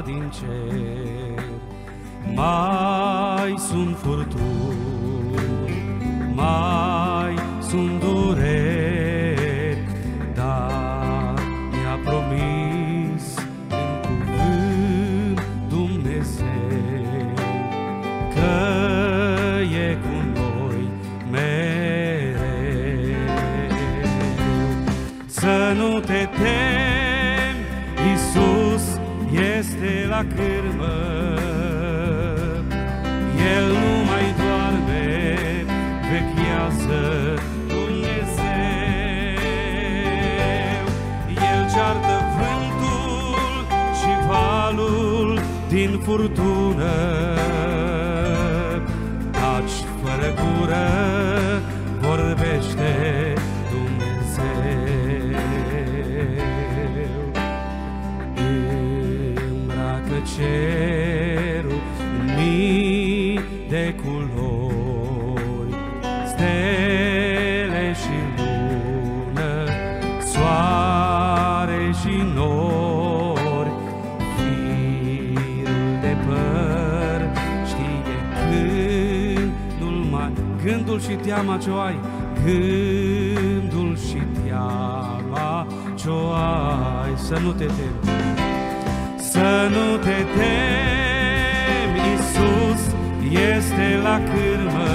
din cer. Mai sunt furtuni, este teama ce o ai, gândul și teama ce o ai, să nu te temi. Să nu te temi, Iisus este la cârmă.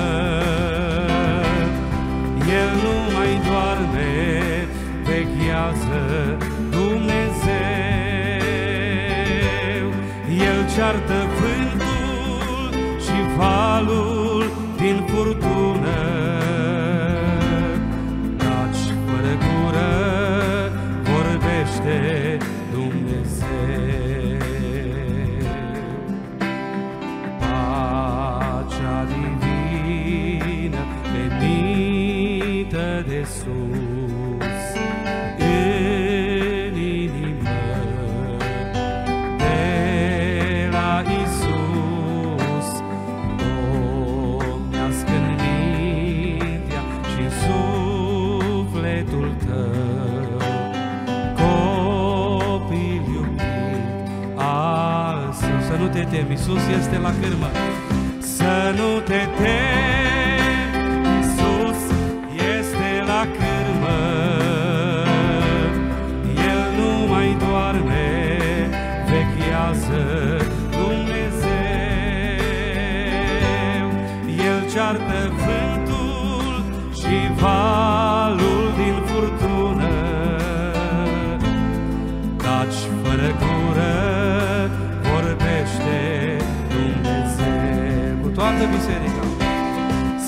El nu mai doarme, veghează Dumnezeu. El ceartă vântul și valul din furtună. Iisus este la cârmă. Să nu te temi,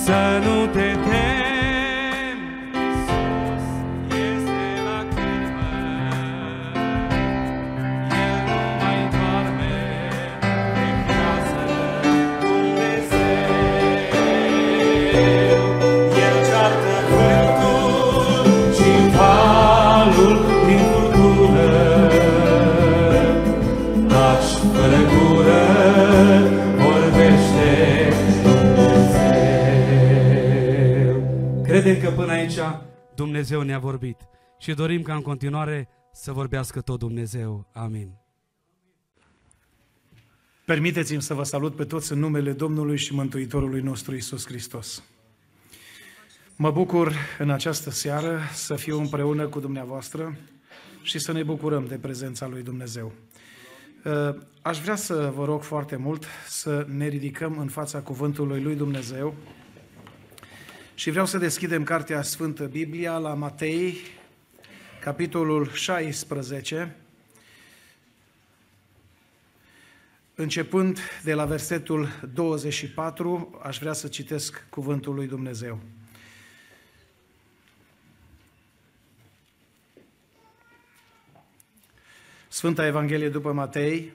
Să nu te temi, Dumnezeu ne-a vorbit și dorim ca în continuare să vorbească tot Dumnezeu. Amin. Permiteți-mi să vă salut pe toți în numele Domnului și Mântuitorului nostru Isus Hristos. Mă bucur în această seară să fiu împreună cu dumneavoastră și să ne bucurăm de prezența lui Dumnezeu. Uh, Aș vrea să vă rog foarte mult să ne ridicăm în fața cuvântului lui Dumnezeu și vreau să deschidem Cartea Sfântă Biblia la Matei, capitolul 16, Începând de la versetul 24, aș vrea să citesc cuvântul lui Dumnezeu. Sfânta Evanghelie după Matei,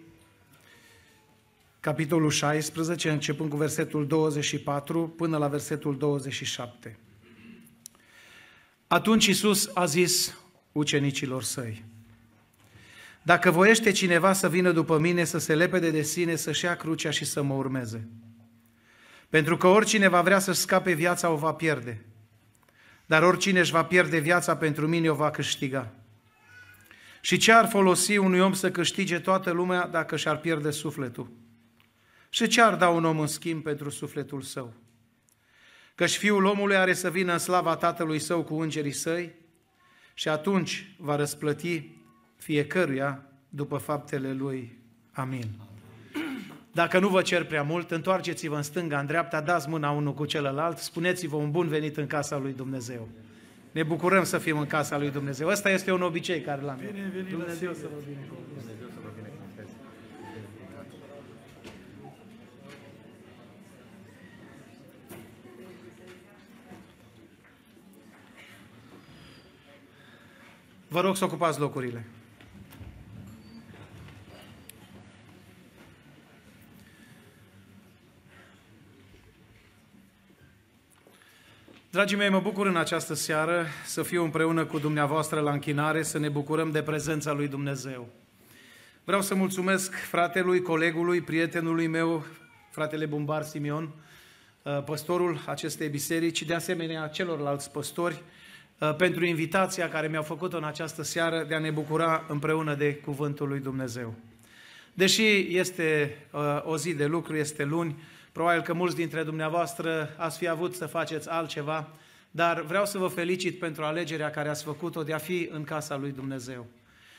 capitolul 16, începând cu versetul 24 până la versetul 27. Atunci Iisus a zis ucenicilor săi, Dacă voiește cineva să vină după mine, să se lepede de sine, să-și ia crucea și să mă urmeze. Pentru că oricine va vrea să scape viața o va pierde, dar oricine își va pierde viața pentru mine o va câștiga. Și ce ar folosi unui om să câștige toată lumea dacă și-ar pierde sufletul? Și ce ar da un om în schimb pentru sufletul său? Căci fiul omului are să vină în slava tatălui său cu îngerii săi și atunci va răsplăti fiecăruia după faptele lui. Amin. Dacă nu vă cer prea mult, întoarceți-vă în stânga, în dreapta, dați mâna unul cu celălalt, spuneți-vă un bun venit în casa lui Dumnezeu. Ne bucurăm să fim în casa lui Dumnezeu. Ăsta este un obicei care l-am. Dumnezeu să vă binecuvânteze. Vă rog să ocupați locurile. Dragii mei, mă bucur în această seară să fiu împreună cu dumneavoastră la închinare, să ne bucurăm de prezența lui Dumnezeu. Vreau să mulțumesc fratelui, colegului, prietenului meu, fratele Bumbar Simion, uh, păstorul acestei biserici, de asemenea celorlalți păstori, uh, pentru invitația care mi-au făcut-o în această seară de a ne bucura împreună de Cuvântul lui Dumnezeu. Deși este uh, o zi de lucru, este luni, Probabil că mulți dintre dumneavoastră ați fi avut să faceți altceva, dar vreau să vă felicit pentru alegerea care ați făcut-o de a fi în casa lui Dumnezeu.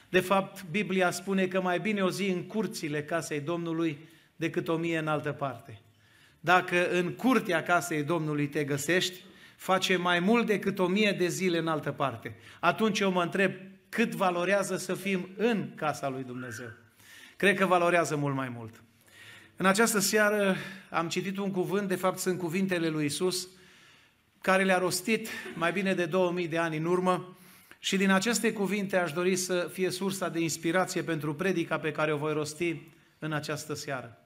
De fapt, Biblia spune că mai bine o zi în curțile casei Domnului decât o mie în altă parte. Dacă în curtea casei Domnului te găsești, face mai mult decât o mie de zile în altă parte. Atunci eu mă întreb cât valorează să fim în casa lui Dumnezeu. Cred că valorează mult mai mult. În această seară am citit un cuvânt, de fapt sunt cuvintele lui Isus, care le-a rostit mai bine de 2000 de ani în urmă și din aceste cuvinte aș dori să fie sursa de inspirație pentru predica pe care o voi rosti în această seară.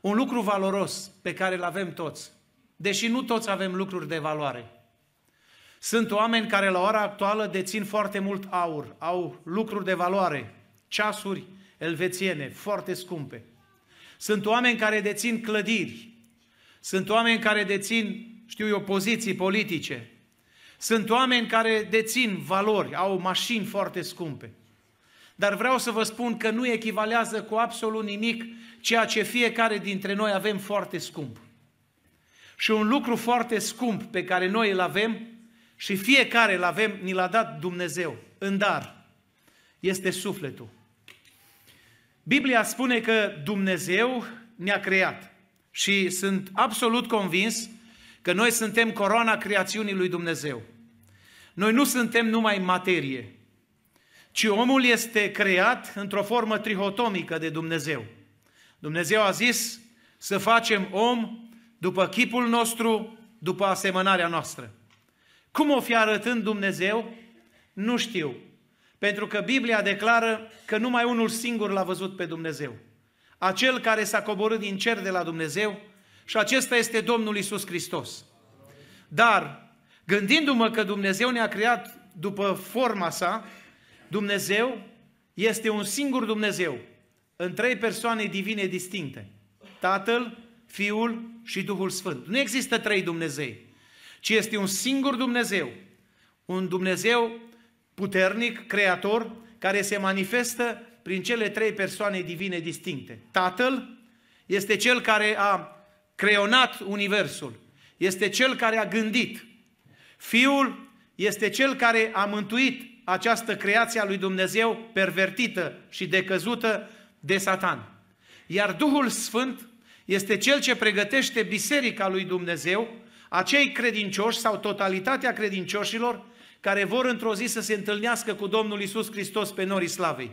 Un lucru valoros pe care îl avem toți, deși nu toți avem lucruri de valoare. Sunt oameni care la ora actuală dețin foarte mult aur, au lucruri de valoare, ceasuri elvețiene, foarte scumpe. Sunt oameni care dețin clădiri. Sunt oameni care dețin, știu eu, poziții politice. Sunt oameni care dețin valori, au mașini foarte scumpe. Dar vreau să vă spun că nu echivalează cu absolut nimic ceea ce fiecare dintre noi avem foarte scump. Și un lucru foarte scump pe care noi îl avem și fiecare îl avem, ni l-a dat Dumnezeu în dar, este sufletul. Biblia spune că Dumnezeu ne-a creat și sunt absolut convins că noi suntem coroana creațiunii lui Dumnezeu. Noi nu suntem numai materie, ci omul este creat într-o formă trihotomică de Dumnezeu. Dumnezeu a zis să facem om după chipul nostru, după asemănarea noastră. Cum o fi arătând Dumnezeu? Nu știu. Pentru că Biblia declară că numai unul singur l-a văzut pe Dumnezeu. Acel care s-a coborât din cer de la Dumnezeu și acesta este Domnul Isus Hristos. Dar, gândindu-mă că Dumnezeu ne-a creat după forma sa, Dumnezeu este un singur Dumnezeu, în trei persoane divine distincte. Tatăl, Fiul și Duhul Sfânt. Nu există trei Dumnezei, ci este un singur Dumnezeu. Un Dumnezeu puternic, creator, care se manifestă prin cele trei persoane divine distincte. Tatăl este cel care a creionat universul, este cel care a gândit. Fiul este cel care a mântuit această creație a lui Dumnezeu pervertită și decăzută de Satan. Iar Duhul Sfânt este cel ce pregătește biserica lui Dumnezeu, acei credincioși sau totalitatea credincioșilor care vor într-o zi să se întâlnească cu Domnul Isus Hristos pe norii slavei.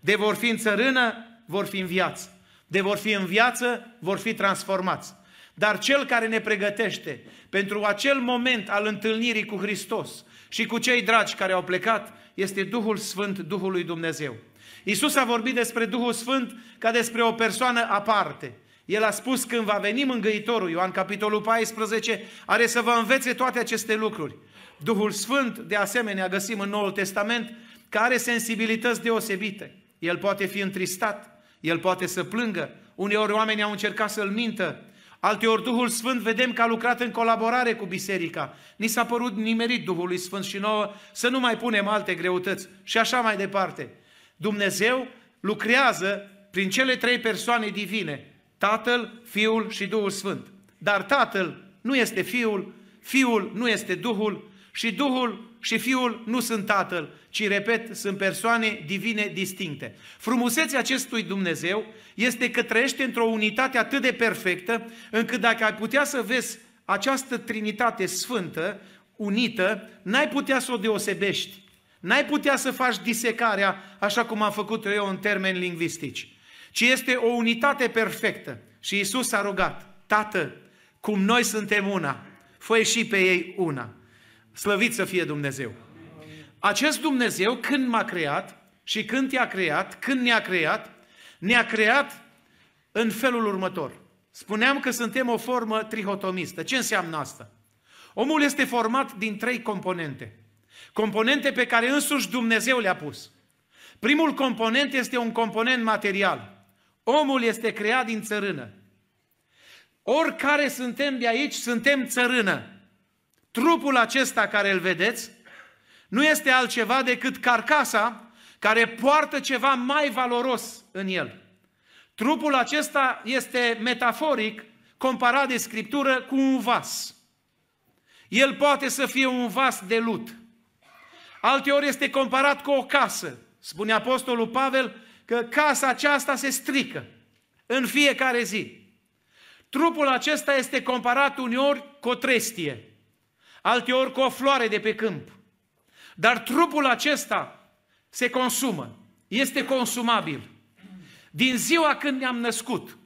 De vor fi în țărână, vor fi în viață. De vor fi în viață, vor fi transformați. Dar cel care ne pregătește pentru acel moment al întâlnirii cu Hristos și cu cei dragi care au plecat, este Duhul Sfânt, Duhul lui Dumnezeu. Isus a vorbit despre Duhul Sfânt ca despre o persoană aparte. El a spus când va veni mângâitorul, Ioan capitolul 14, are să vă învețe toate aceste lucruri. Duhul Sfânt, de asemenea, găsim în Noul Testament, care are sensibilități deosebite. El poate fi întristat, el poate să plângă, uneori oamenii au încercat să-l mintă, Alteori Duhul Sfânt vedem că a lucrat în colaborare cu biserica. Ni s-a părut nimerit Duhului Sfânt și nouă să nu mai punem alte greutăți și așa mai departe. Dumnezeu lucrează prin cele trei persoane divine, Tatăl, Fiul și Duhul Sfânt. Dar Tatăl nu este Fiul, Fiul nu este Duhul și Duhul și Fiul nu sunt Tatăl, ci, repet, sunt persoane divine distincte. Frumusețea acestui Dumnezeu este că trăiește într-o unitate atât de perfectă, încât dacă ai putea să vezi această Trinitate Sfântă, unită, n-ai putea să o deosebești. N-ai putea să faci disecarea așa cum am făcut eu în termeni lingvistici, ci este o unitate perfectă. Și Isus a rugat, Tată, cum noi suntem una, fă și pe ei una. Slăvit să fie Dumnezeu! Acest Dumnezeu, când m-a creat și când te-a creat, când ne-a creat, ne-a creat în felul următor. Spuneam că suntem o formă trihotomistă. Ce înseamnă asta? Omul este format din trei componente. Componente pe care însuși Dumnezeu le-a pus. Primul component este un component material. Omul este creat din țărână. Oricare suntem de aici, suntem țărână. Trupul acesta care îl vedeți nu este altceva decât carcasa care poartă ceva mai valoros în el. Trupul acesta este metaforic comparat de Scriptură cu un vas. El poate să fie un vas de lut. Alteori este comparat cu o casă. Spune Apostolul Pavel că casa aceasta se strică în fiecare zi. Trupul acesta este comparat uneori cu o trestie, alteori cu o floare de pe câmp. Dar trupul acesta se consumă, este consumabil. Din ziua când ne-am născut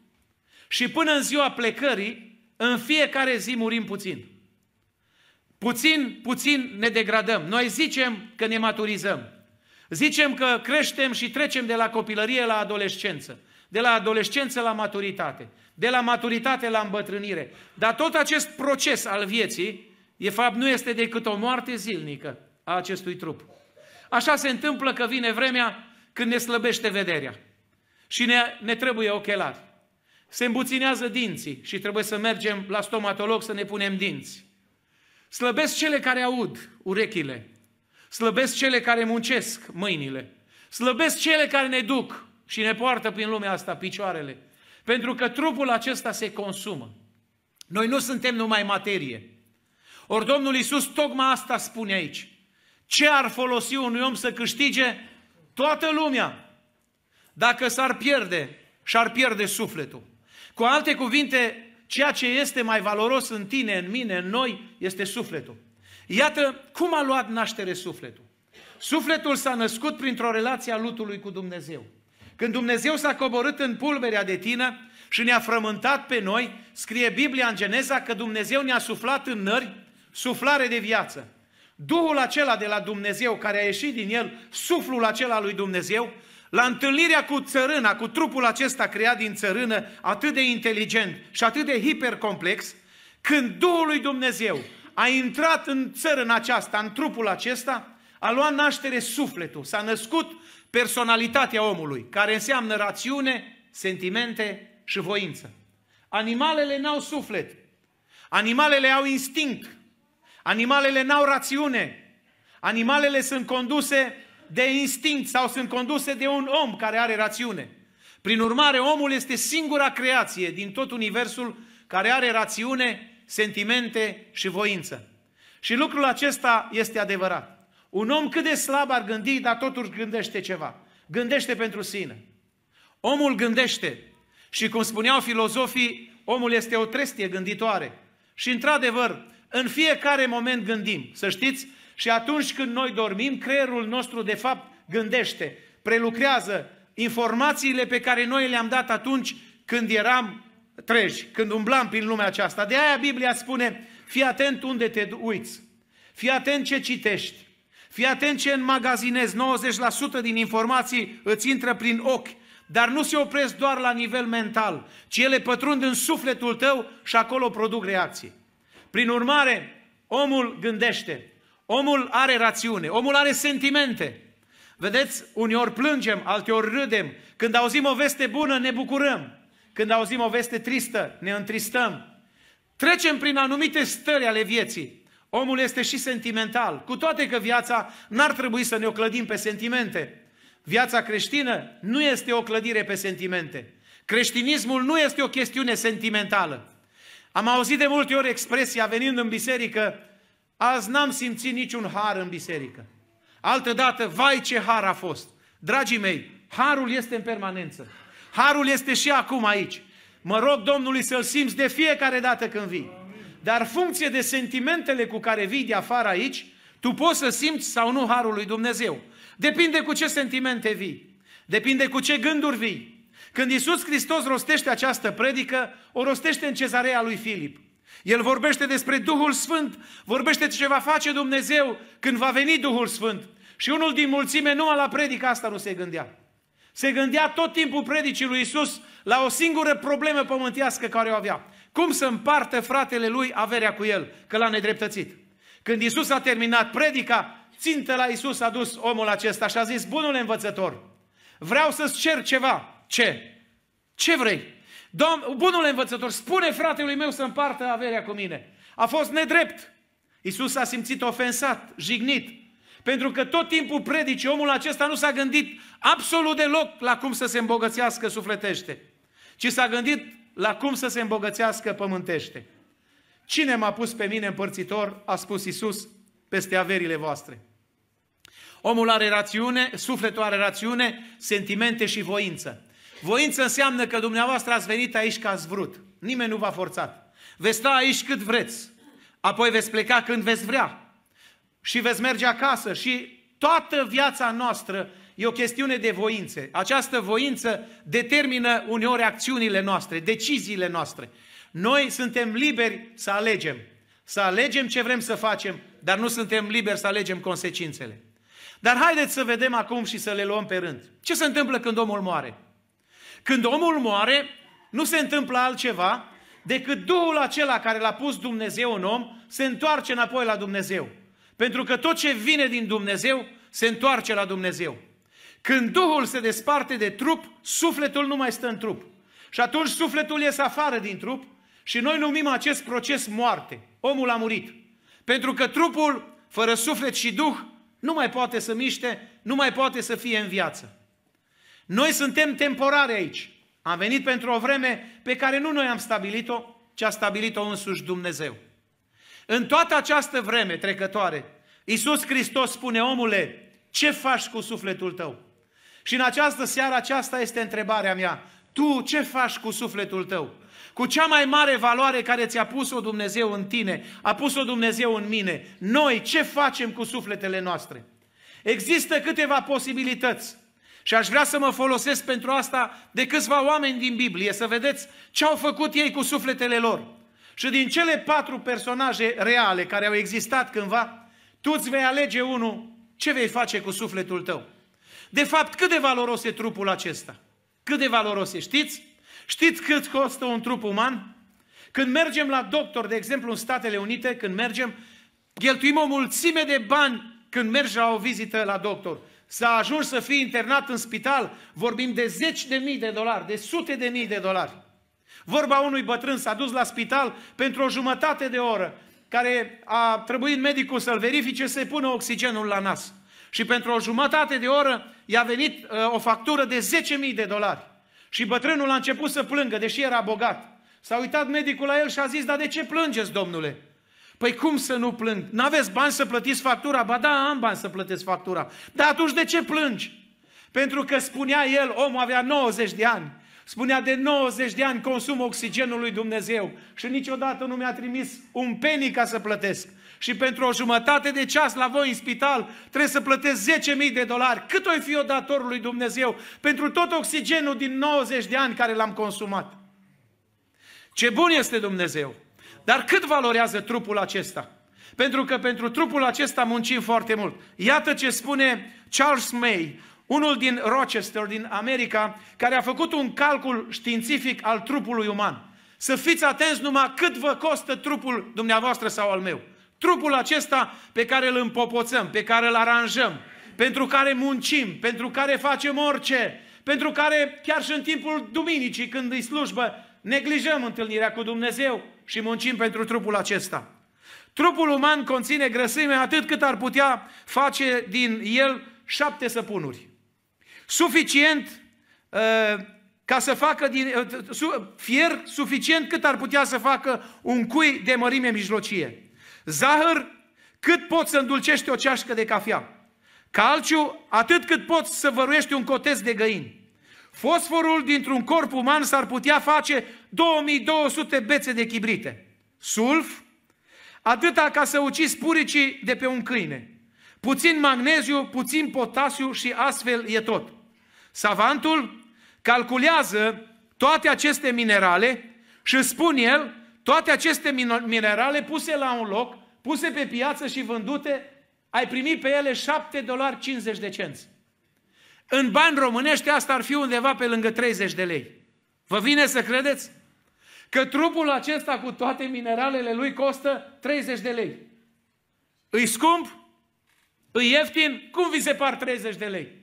și până în ziua plecării, în fiecare zi murim puțin. Puțin, puțin ne degradăm. Noi zicem că ne maturizăm. Zicem că creștem și trecem de la copilărie la adolescență, de la adolescență la maturitate, de la maturitate la îmbătrânire. Dar tot acest proces al vieții, de fapt, nu este decât o moarte zilnică a acestui trup. Așa se întâmplă că vine vremea când ne slăbește vederea și ne, ne trebuie ochelari. Se îmbuținează dinții și trebuie să mergem la stomatolog să ne punem dinți. Slăbesc cele care aud urechile. Slăbesc cele care muncesc mâinile. Slăbesc cele care ne duc și ne poartă prin lumea asta picioarele. Pentru că trupul acesta se consumă. Noi nu suntem numai materie. Ori Domnul Iisus tocmai asta spune aici. Ce ar folosi unui om să câștige toată lumea dacă s-ar pierde și ar pierde sufletul? Cu alte cuvinte, ceea ce este mai valoros în tine, în mine, în noi, este sufletul. Iată cum a luat naștere sufletul. Sufletul s-a născut printr-o relație a lutului cu Dumnezeu. Când Dumnezeu s-a coborât în pulberea de tine și ne-a frământat pe noi, scrie Biblia în Geneza că Dumnezeu ne-a suflat în nări suflare de viață. Duhul acela de la Dumnezeu care a ieșit din el, suflul acela lui Dumnezeu, la întâlnirea cu țărâna, cu trupul acesta creat din țărână, atât de inteligent și atât de hipercomplex, când Duhul lui Dumnezeu a intrat în țărâna aceasta, în trupul acesta, a luat naștere sufletul, s-a născut personalitatea omului, care înseamnă rațiune, sentimente și voință. Animalele n-au suflet, animalele au instinct, animalele n-au rațiune, animalele sunt conduse de instinct sau sunt conduse de un om care are rațiune. Prin urmare, omul este singura creație din tot universul care are rațiune, sentimente și voință. Și lucrul acesta este adevărat. Un om cât de slab ar gândi, dar totuși gândește ceva. Gândește pentru sine. Omul gândește. Și cum spuneau filozofii, omul este o trestie gânditoare. Și într-adevăr, în fiecare moment gândim. Să știți, și atunci când noi dormim, creierul nostru de fapt gândește, prelucrează informațiile pe care noi le-am dat atunci când eram treji, când umblam prin lumea aceasta. De aia Biblia spune, fii atent unde te uiți, fii atent ce citești, fii atent ce înmagazinezi, 90% din informații îți intră prin ochi, dar nu se opresc doar la nivel mental, ci ele pătrund în sufletul tău și acolo produc reacții. Prin urmare, omul gândește, Omul are rațiune, omul are sentimente. Vedeți, uneori plângem, alteori râdem. Când auzim o veste bună, ne bucurăm. Când auzim o veste tristă, ne întristăm. Trecem prin anumite stări ale vieții. Omul este și sentimental, cu toate că viața n-ar trebui să ne o clădim pe sentimente. Viața creștină nu este o clădire pe sentimente. Creștinismul nu este o chestiune sentimentală. Am auzit de multe ori expresia venind în biserică, azi n-am simțit niciun har în biserică. Altă dată, vai ce har a fost. Dragii mei, harul este în permanență. Harul este și acum aici. Mă rog Domnului să-l simți de fiecare dată când vii. Dar funcție de sentimentele cu care vii de afară aici, tu poți să simți sau nu harul lui Dumnezeu. Depinde cu ce sentimente vii. Depinde cu ce gânduri vii. Când Iisus Hristos rostește această predică, o rostește în cezarea lui Filip. El vorbește despre Duhul Sfânt, vorbește ce va face Dumnezeu când va veni Duhul Sfânt. Și unul din mulțime numai la predica asta nu se gândea. Se gândea tot timpul predicii lui Isus la o singură problemă pământească care o avea. Cum să împartă fratele lui averea cu el, că l-a nedreptățit. Când Isus a terminat predica, țintă la Isus a dus omul acesta și a zis, bunul învățător, vreau să-ți cer ceva. Ce? Ce vrei? Domn, bunul învățător, spune fratelui meu să împartă averea cu mine. A fost nedrept. Isus a simțit ofensat, jignit, pentru că tot timpul predice, omul acesta nu s-a gândit absolut deloc la cum să se îmbogățească sufletește, ci s-a gândit la cum să se îmbogățească pământește. Cine m-a pus pe mine împărțitor, a spus Isus, peste averile voastre. Omul are rațiune, sufletul are rațiune, sentimente și voință. Voință înseamnă că dumneavoastră ați venit aici că ați vrut. Nimeni nu v-a forțat. Veți sta aici cât vreți. Apoi veți pleca când veți vrea. Și veți merge acasă. Și toată viața noastră e o chestiune de voințe. Această voință determină uneori acțiunile noastre, deciziile noastre. Noi suntem liberi să alegem. Să alegem ce vrem să facem, dar nu suntem liberi să alegem consecințele. Dar haideți să vedem acum și să le luăm pe rând. Ce se întâmplă când omul moare? Când omul moare, nu se întâmplă altceva decât Duhul acela care l-a pus Dumnezeu în om se întoarce înapoi la Dumnezeu. Pentru că tot ce vine din Dumnezeu se întoarce la Dumnezeu. Când Duhul se desparte de trup, sufletul nu mai stă în trup. Și atunci sufletul iese afară din trup și noi numim acest proces moarte. Omul a murit. Pentru că trupul, fără suflet și Duh, nu mai poate să miște, nu mai poate să fie în viață. Noi suntem temporari aici. Am venit pentru o vreme pe care nu noi am stabilit-o, ci a stabilit-o însuși Dumnezeu. În toată această vreme trecătoare, Iisus Hristos spune, omule, ce faci cu sufletul tău? Și în această seară aceasta este întrebarea mea. Tu ce faci cu sufletul tău? Cu cea mai mare valoare care ți-a pus-o Dumnezeu în tine, a pus-o Dumnezeu în mine. Noi ce facem cu sufletele noastre? Există câteva posibilități. Și aș vrea să mă folosesc pentru asta de câțiva oameni din Biblie, să vedeți ce au făcut ei cu sufletele lor. Și din cele patru personaje reale care au existat cândva, tu îți vei alege unul, ce vei face cu sufletul tău? De fapt, cât de valoros e trupul acesta? Cât de valoros e, știți? Știți cât costă un trup uman? Când mergem la doctor, de exemplu în Statele Unite, când mergem, cheltuim o mulțime de bani când mergi la o vizită la doctor. Să ajungi să fii internat în spital, vorbim de zeci de mii de dolari, de sute de mii de dolari. Vorba unui bătrân s-a dus la spital pentru o jumătate de oră, care a trebuit medicul să-l verifice să-i pună oxigenul la nas. Și pentru o jumătate de oră i-a venit uh, o factură de 10.000 de dolari. Și bătrânul a început să plângă, deși era bogat. S-a uitat medicul la el și a zis, dar de ce plângeți, domnule? Păi cum să nu plâng? N-aveți bani să plătiți factura? Ba da, am bani să plătesc factura. Dar atunci de ce plângi? Pentru că spunea el, omul avea 90 de ani, spunea de 90 de ani consum oxigenul lui Dumnezeu și niciodată nu mi-a trimis un penny ca să plătesc. Și pentru o jumătate de ceas la voi în spital trebuie să plătesc 10.000 de dolari. Cât o fi o datorul lui Dumnezeu pentru tot oxigenul din 90 de ani care l-am consumat? Ce bun este Dumnezeu! Dar cât valorează trupul acesta? Pentru că pentru trupul acesta muncim foarte mult. Iată ce spune Charles May, unul din Rochester, din America, care a făcut un calcul științific al trupului uman. Să fiți atenți numai cât vă costă trupul dumneavoastră sau al meu. Trupul acesta pe care îl împopoțăm, pe care îl aranjăm, pentru care muncim, pentru care facem orice, pentru care chiar și în timpul duminicii, când îi slujbă, neglijăm întâlnirea cu Dumnezeu și muncim pentru trupul acesta. Trupul uman conține grăsime atât cât ar putea face din el șapte săpunuri. Suficient uh, ca să facă din, uh, fier suficient cât ar putea să facă un cui de mărime mijlocie. Zahăr cât poți să îndulcești o ceașcă de cafea. Calciu atât cât poți să văruiești un cotez de găini. Fosforul dintr-un corp uman s-ar putea face 2200 bețe de chibrite. Sulf, atâta ca să ucizi puricii de pe un câine. Puțin magneziu, puțin potasiu și astfel e tot. Savantul calculează toate aceste minerale și spun el, toate aceste minerale puse la un loc, puse pe piață și vândute, ai primit pe ele 7 dolari 50 de cenți. În bani românești asta ar fi undeva pe lângă 30 de lei. Vă vine să credeți? Că trupul acesta cu toate mineralele lui costă 30 de lei. Îi scump? Îi ieftin? Cum vi se par 30 de lei?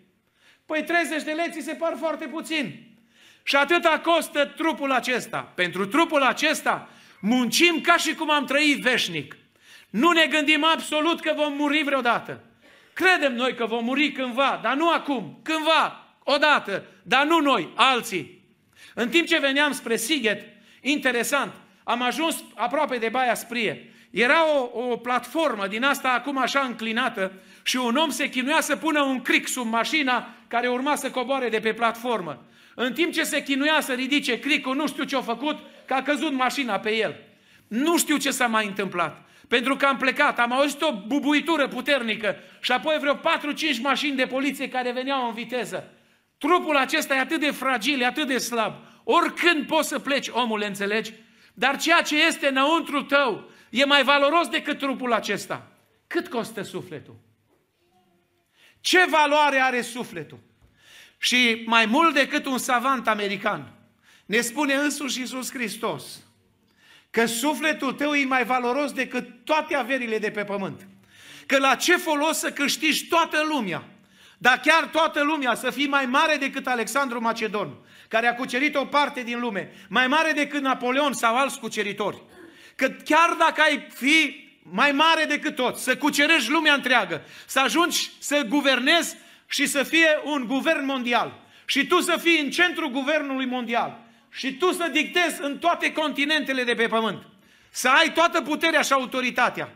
Păi 30 de lei ți se par foarte puțin. Și atâta costă trupul acesta. Pentru trupul acesta muncim ca și cum am trăit veșnic. Nu ne gândim absolut că vom muri vreodată. Credem noi că vom muri cândva, dar nu acum, cândva, odată, dar nu noi, alții. În timp ce veneam spre Sighet, interesant, am ajuns aproape de Baia Sprie. Era o, o platformă din asta acum așa înclinată și un om se chinuia să pună un cric sub mașina care urma să coboare de pe platformă. În timp ce se chinuia să ridice cricul, nu știu ce a făcut, că a căzut mașina pe el. Nu știu ce s-a mai întâmplat. Pentru că am plecat, am auzit o bubuitură puternică și apoi vreo 4-5 mașini de poliție care veneau în viteză. Trupul acesta e atât de fragil, e atât de slab. Oricând poți să pleci, omul, înțelegi? Dar ceea ce este înăuntru tău e mai valoros decât trupul acesta. Cât costă sufletul? Ce valoare are sufletul? Și mai mult decât un savant american, ne spune însuși Iisus Hristos că sufletul tău e mai valoros decât toate averile de pe pământ. Că la ce folos să câștigi toată lumea, dar chiar toată lumea să fie mai mare decât Alexandru Macedon, care a cucerit o parte din lume, mai mare decât Napoleon sau alți cuceritori. Că chiar dacă ai fi mai mare decât tot, să cucerești lumea întreagă, să ajungi să guvernezi și să fie un guvern mondial. Și tu să fii în centrul guvernului mondial. Și tu să dictezi în toate continentele de pe pământ. Să ai toată puterea și autoritatea.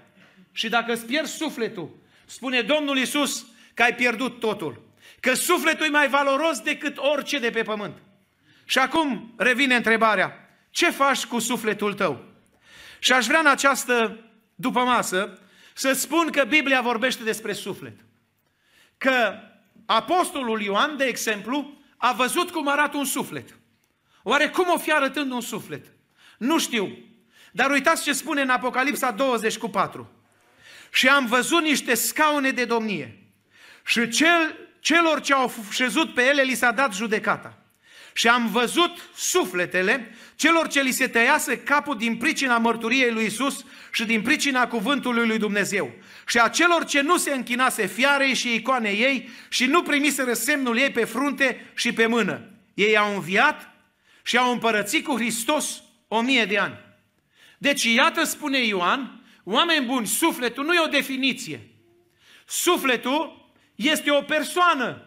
Și dacă îți pierzi sufletul, spune Domnul Isus că ai pierdut totul. Că sufletul e mai valoros decât orice de pe pământ. Și acum revine întrebarea, ce faci cu sufletul tău? Și aș vrea în această după masă să spun că Biblia vorbește despre suflet. Că Apostolul Ioan, de exemplu, a văzut cum arată un suflet. Oare cum o fi arătând un suflet? Nu știu. Dar uitați ce spune în Apocalipsa 20 cu 4. Și am văzut niște scaune de domnie. Și cel, celor ce au șezut pe ele li s-a dat judecata. Și am văzut sufletele celor ce li se tăiase capul din pricina mărturiei lui Isus și din pricina cuvântului lui Dumnezeu. Și a celor ce nu se închinase fiarei și icoanei ei și nu primise semnul ei pe frunte și pe mână. Ei au înviat și au împărățit cu Hristos o mie de ani. Deci iată spune Ioan, oameni buni, sufletul nu e o definiție. Sufletul este o persoană.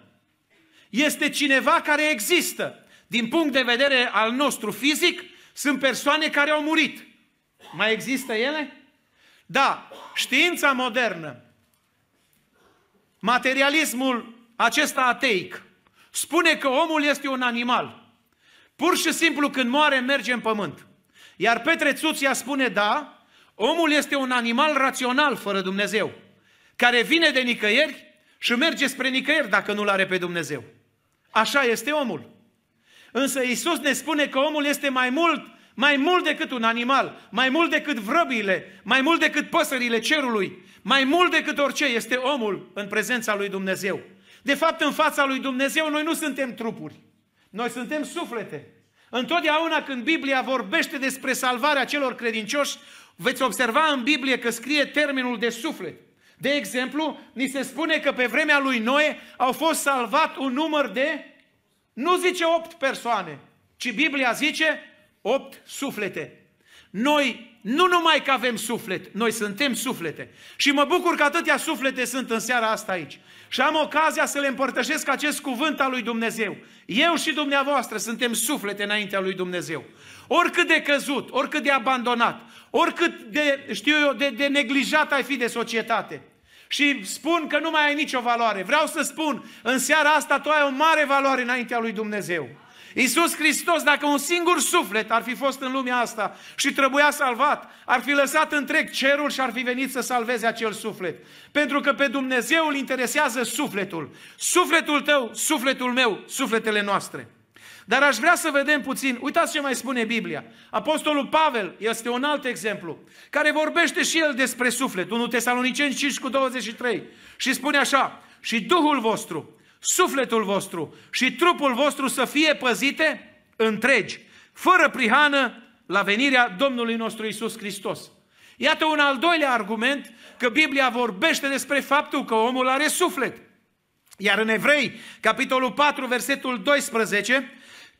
Este cineva care există. Din punct de vedere al nostru fizic, sunt persoane care au murit. Mai există ele? Da, știința modernă, materialismul acesta ateic, spune că omul este un animal. Pur și simplu când moare merge în pământ. Iar Petre Țuția spune da, omul este un animal rațional fără Dumnezeu, care vine de nicăieri și merge spre nicăieri dacă nu-L are pe Dumnezeu. Așa este omul. Însă Isus ne spune că omul este mai mult, mai mult decât un animal, mai mult decât vrăbile, mai mult decât păsările cerului, mai mult decât orice este omul în prezența lui Dumnezeu. De fapt, în fața lui Dumnezeu noi nu suntem trupuri. Noi suntem suflete. Întotdeauna când Biblia vorbește despre salvarea celor credincioși, veți observa în Biblie că scrie termenul de suflet. De exemplu, ni se spune că pe vremea lui Noe au fost salvat un număr de Nu zice opt persoane, ci Biblia zice opt suflete. Noi nu numai că avem suflet, noi suntem suflete. Și mă bucur că atâtea suflete sunt în seara asta aici. Și am ocazia să le împărtășesc acest cuvânt al lui Dumnezeu. Eu și dumneavoastră suntem suflete înaintea lui Dumnezeu. Oricât de căzut, oricât de abandonat, oricât de, știu eu, de, de neglijat ai fi de societate. Și spun că nu mai ai nicio valoare. Vreau să spun, în seara asta tu ai o mare valoare înaintea lui Dumnezeu. Iisus Hristos, dacă un singur suflet ar fi fost în lumea asta și trebuia salvat, ar fi lăsat întreg cerul și ar fi venit să salveze acel suflet. Pentru că pe Dumnezeu îl interesează sufletul. Sufletul tău, sufletul meu, sufletele noastre. Dar aș vrea să vedem puțin, uitați ce mai spune Biblia. Apostolul Pavel este un alt exemplu, care vorbește și el despre suflet, 1 Tesaloniceni 5 cu 23 și spune așa, și Duhul vostru, sufletul vostru și trupul vostru să fie păzite întregi, fără prihană, la venirea Domnului nostru Isus Hristos. Iată un al doilea argument că Biblia vorbește despre faptul că omul are suflet. Iar în Evrei, capitolul 4, versetul 12,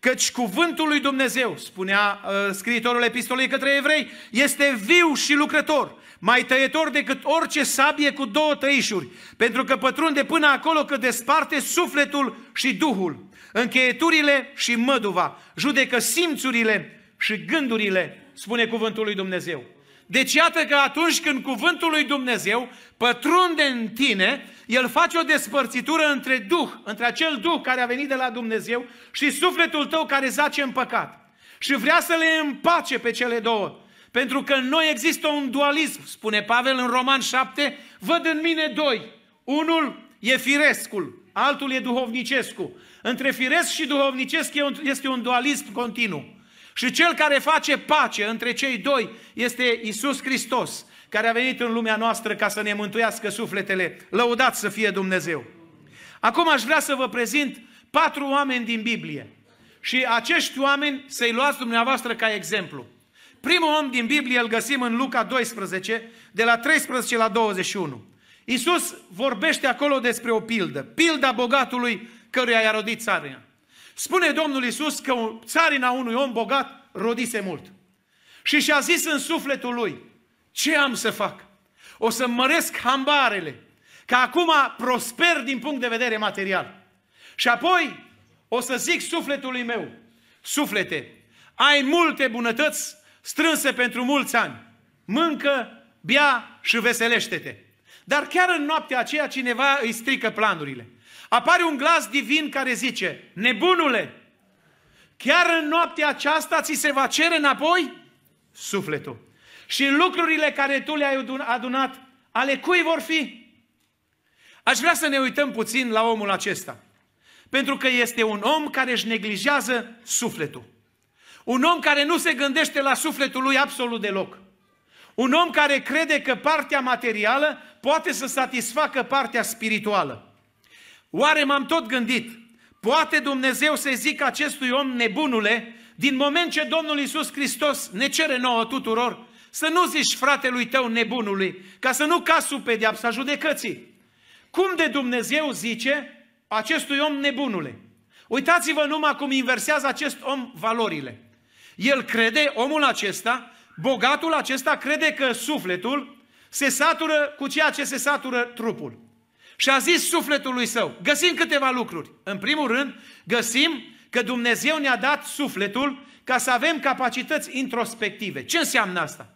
Căci cuvântul lui Dumnezeu, spunea uh, scriitorul epistolei către evrei, este viu și lucrător, mai tăietor decât orice sabie cu două tăișuri, pentru că pătrunde până acolo că desparte sufletul și duhul, încheieturile și măduva, judecă simțurile și gândurile, spune cuvântul lui Dumnezeu. Deci iată că atunci când cuvântul lui Dumnezeu pătrunde în tine, el face o despărțitură între Duh, între acel Duh care a venit de la Dumnezeu și sufletul tău care zace în păcat. Și vrea să le împace pe cele două. Pentru că în noi există un dualism, spune Pavel în Roman 7, văd în mine doi. Unul e firescul, altul e duhovnicescul. Între firesc și duhovnicesc este un dualism continuu. Și cel care face pace între cei doi este Isus Hristos, care a venit în lumea noastră ca să ne mântuiască sufletele. Lăudați să fie Dumnezeu! Acum aș vrea să vă prezint patru oameni din Biblie. Și acești oameni să-i luați dumneavoastră ca exemplu. Primul om din Biblie îl găsim în Luca 12, de la 13 la 21. Iisus vorbește acolo despre o pildă, pilda bogatului căruia i-a rodit țarina. Spune Domnul Iisus că țarina unui om bogat rodise mult. Și și-a zis în sufletul lui, ce am să fac? O să măresc hambarele, că acum prosper din punct de vedere material. Și apoi o să zic sufletului meu, suflete, ai multe bunătăți strânse pentru mulți ani. Mâncă, bea și veselește-te. Dar chiar în noaptea aceea cineva îi strică planurile. Apare un glas divin care zice, nebunule, chiar în noaptea aceasta ți se va cere înapoi sufletul. Și lucrurile care tu le-ai adunat, ale cui vor fi? Aș vrea să ne uităm puțin la omul acesta. Pentru că este un om care își neglijează sufletul. Un om care nu se gândește la sufletul lui absolut deloc. Un om care crede că partea materială poate să satisfacă partea spirituală. Oare m-am tot gândit, poate Dumnezeu să zică acestui om nebunule, din moment ce Domnul Iisus Hristos ne cere nouă tuturor, să nu zici fratelui tău nebunului, ca să nu cazi sub pedeapsa judecății. Cum de Dumnezeu zice acestui om nebunule? Uitați-vă numai cum inversează acest om valorile. El crede, omul acesta, bogatul acesta crede că sufletul se satură cu ceea ce se satură trupul. Și a zis sufletului său, găsim câteva lucruri. În primul rând, găsim că Dumnezeu ne-a dat sufletul ca să avem capacități introspective. Ce înseamnă asta?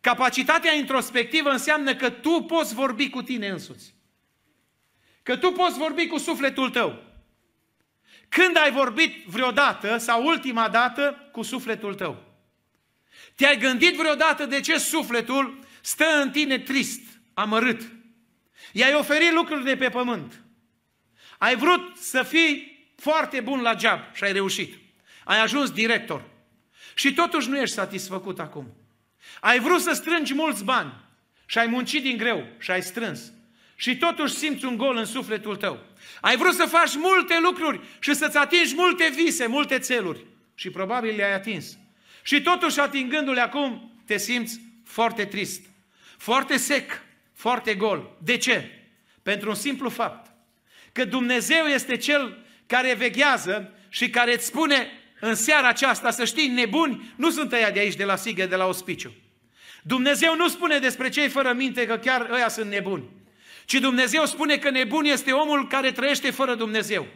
Capacitatea introspectivă înseamnă că tu poți vorbi cu tine însuți. Că tu poți vorbi cu sufletul tău. Când ai vorbit vreodată sau ultima dată cu sufletul tău? Te-ai gândit vreodată de ce sufletul stă în tine trist, amărât? I-ai oferit lucruri de pe pământ. Ai vrut să fii foarte bun la job și ai reușit. Ai ajuns director. Și totuși nu ești satisfăcut acum. Ai vrut să strângi mulți bani și ai muncit din greu și ai strâns. Și totuși simți un gol în sufletul tău. Ai vrut să faci multe lucruri și să-ți atingi multe vise, multe țeluri. Și probabil le-ai atins. Și totuși atingându-le acum, te simți foarte trist, foarte sec, foarte gol. De ce? Pentru un simplu fapt. Că Dumnezeu este Cel care veghează și care îți spune în seara aceasta să știi, nebuni nu sunt ăia de aici, de la Sighe, de la ospiciu. Dumnezeu nu spune despre cei fără minte că chiar ăia sunt nebuni. Ci Dumnezeu spune că nebun este omul care trăiește fără Dumnezeu.